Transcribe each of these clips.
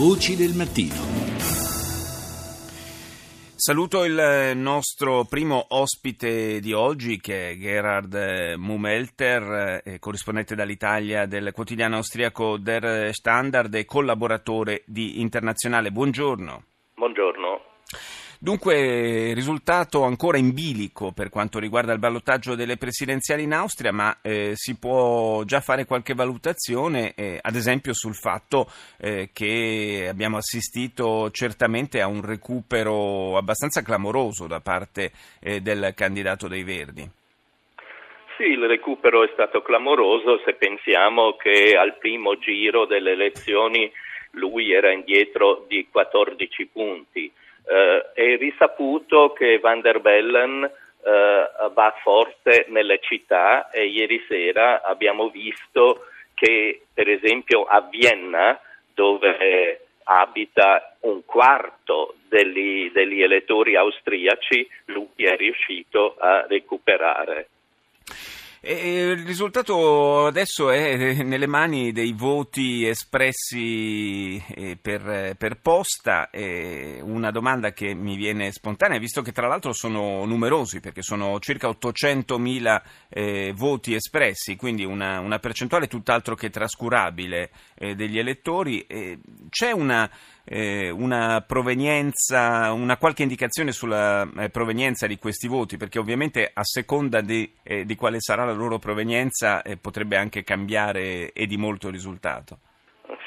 Voci del mattino. Saluto il nostro primo ospite di oggi che è Gerhard Mumelter, eh, corrispondente dall'Italia del quotidiano austriaco Der Standard e collaboratore di Internazionale. Buongiorno. Buongiorno. Dunque, risultato ancora in bilico per quanto riguarda il ballottaggio delle presidenziali in Austria, ma eh, si può già fare qualche valutazione, eh, ad esempio sul fatto eh, che abbiamo assistito certamente a un recupero abbastanza clamoroso da parte eh, del candidato dei Verdi. Sì, il recupero è stato clamoroso se pensiamo che al primo giro delle elezioni lui era indietro di 14 punti eh, è risaputo che Van der Bellen eh, va forte nelle città e ieri sera abbiamo visto che per esempio a Vienna dove abita un quarto degli, degli elettori austriaci, lui è riuscito a recuperare. E il risultato adesso è nelle mani dei voti espressi eh, per, per posta. Una domanda che mi viene spontanea, visto che tra l'altro sono numerosi, perché sono circa 800.000 eh, voti espressi, quindi una, una, percentuale tutt'altro che trascurabile eh, degli elettori. C'è una una provenienza, una qualche indicazione sulla provenienza di questi voti, perché ovviamente a seconda di, di quale sarà la loro provenienza eh, potrebbe anche cambiare e di molto il risultato.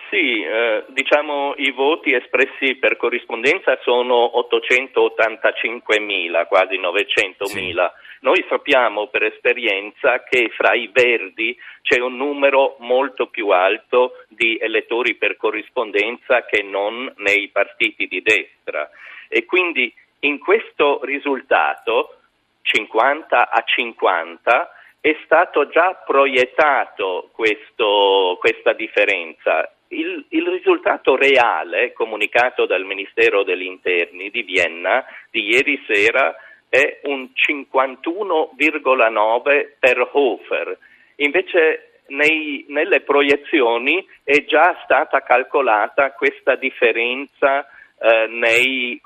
Sì, eh, diciamo i voti espressi per corrispondenza sono 885.000, quasi 900.000. Sì. Noi sappiamo per esperienza che fra i verdi c'è un numero molto più alto di elettori per corrispondenza che non nei partiti di destra e quindi in questo risultato 50 a 50 è stato già proiettato questo, questa differenza il, il, risultato reale comunicato dal Ministero degli Interni di Vienna di ieri sera è un 51,9 per Hofer. Invece nei, nelle proiezioni è già stata calcolata questa differenza eh, nei,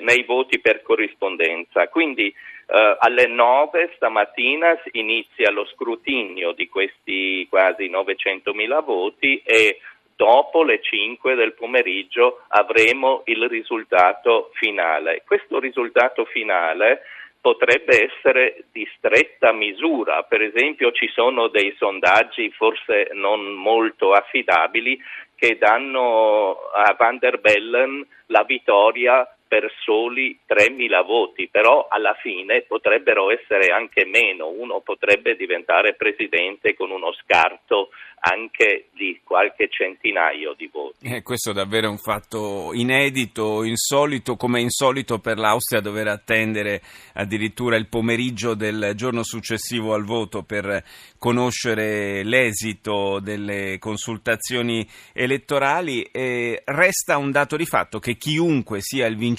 nei, voti per corrispondenza. Quindi eh, alle 9 stamattina inizia lo scrutinio di questi quasi 900.000 voti e dopo le 5 del pomeriggio avremo il risultato finale. Questo risultato finale potrebbe essere di stretta misura, per esempio ci sono dei sondaggi forse non molto affidabili che danno a Van der Bellen la vittoria per soli 3.000 voti, però alla fine potrebbero essere anche meno, uno potrebbe diventare presidente con uno scarto anche di qualche centinaio di voti. Eh, questo è davvero un fatto inedito, insolito, come insolito per l'Austria dover attendere addirittura il pomeriggio del giorno successivo al voto per conoscere l'esito delle consultazioni elettorali. Eh, resta un dato di fatto che chiunque sia il vincitore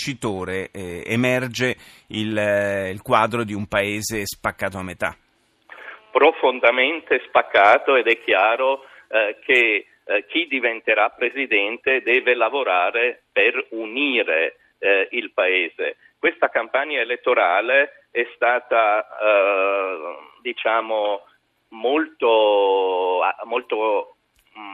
eh, emerge il, eh, il quadro di un paese spaccato a metà profondamente spaccato ed è chiaro eh, che eh, chi diventerà presidente deve lavorare per unire eh, il paese. Questa campagna elettorale è stata eh, diciamo molto, molto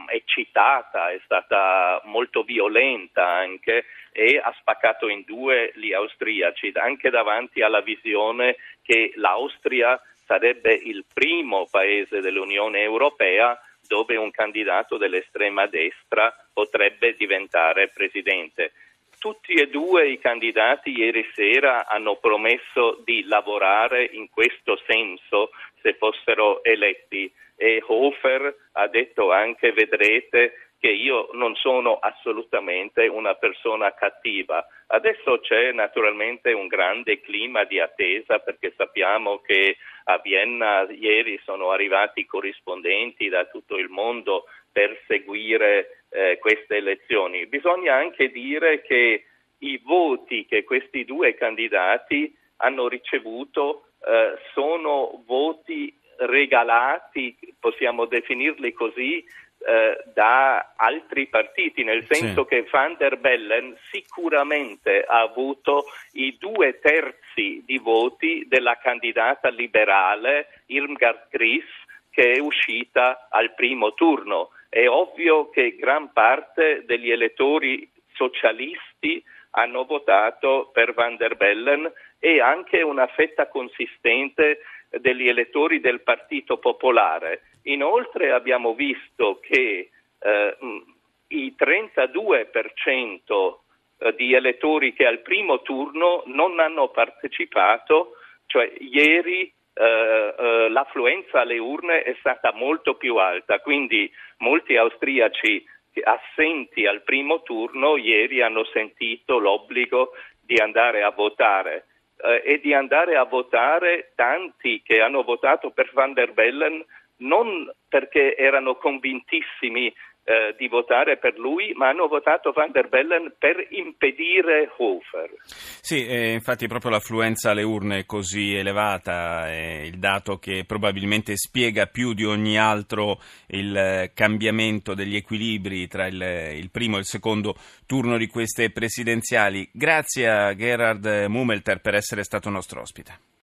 eccitata, è stata molto violenta anche e ha spaccato in due gli austriaci, anche davanti alla visione che l'Austria sarebbe il primo paese dell'Unione Europea dove un candidato dell'estrema destra potrebbe diventare presidente. Tutti e due i candidati ieri sera hanno promesso di lavorare in questo senso se fossero eletti e Hofer ha detto anche vedrete che io non sono assolutamente una persona cattiva. Adesso c'è naturalmente un grande clima di attesa perché sappiamo che a Vienna ieri sono arrivati corrispondenti da tutto il mondo per seguire eh, queste elezioni. Bisogna anche dire che i voti che questi due candidati hanno ricevuto eh, sono voti regalati, possiamo definirli così, eh, da altri partiti, nel senso sì. che Van der Bellen sicuramente ha avuto i due terzi di voti della candidata liberale Irmgard Gries che è uscita al primo turno. È ovvio che gran parte degli elettori socialisti hanno votato per Van der Bellen e anche una fetta consistente degli elettori del Partito Popolare. Inoltre abbiamo visto che eh, il 32% eh, di elettori che al primo turno non hanno partecipato, cioè ieri eh, l'affluenza alle urne è stata molto più alta, quindi molti austriaci assenti al primo turno ieri hanno sentito l'obbligo di andare a votare eh, e di andare a votare tanti che hanno votato per Van der Bellen non perché erano convintissimi eh, di votare per lui, ma hanno votato Van der Bellen per impedire Hofer. Sì, eh, infatti proprio l'affluenza alle urne è così elevata è il dato che probabilmente spiega più di ogni altro il cambiamento degli equilibri tra il, il primo e il secondo turno di queste presidenziali. Grazie a Gerhard Mumelter per essere stato nostro ospite.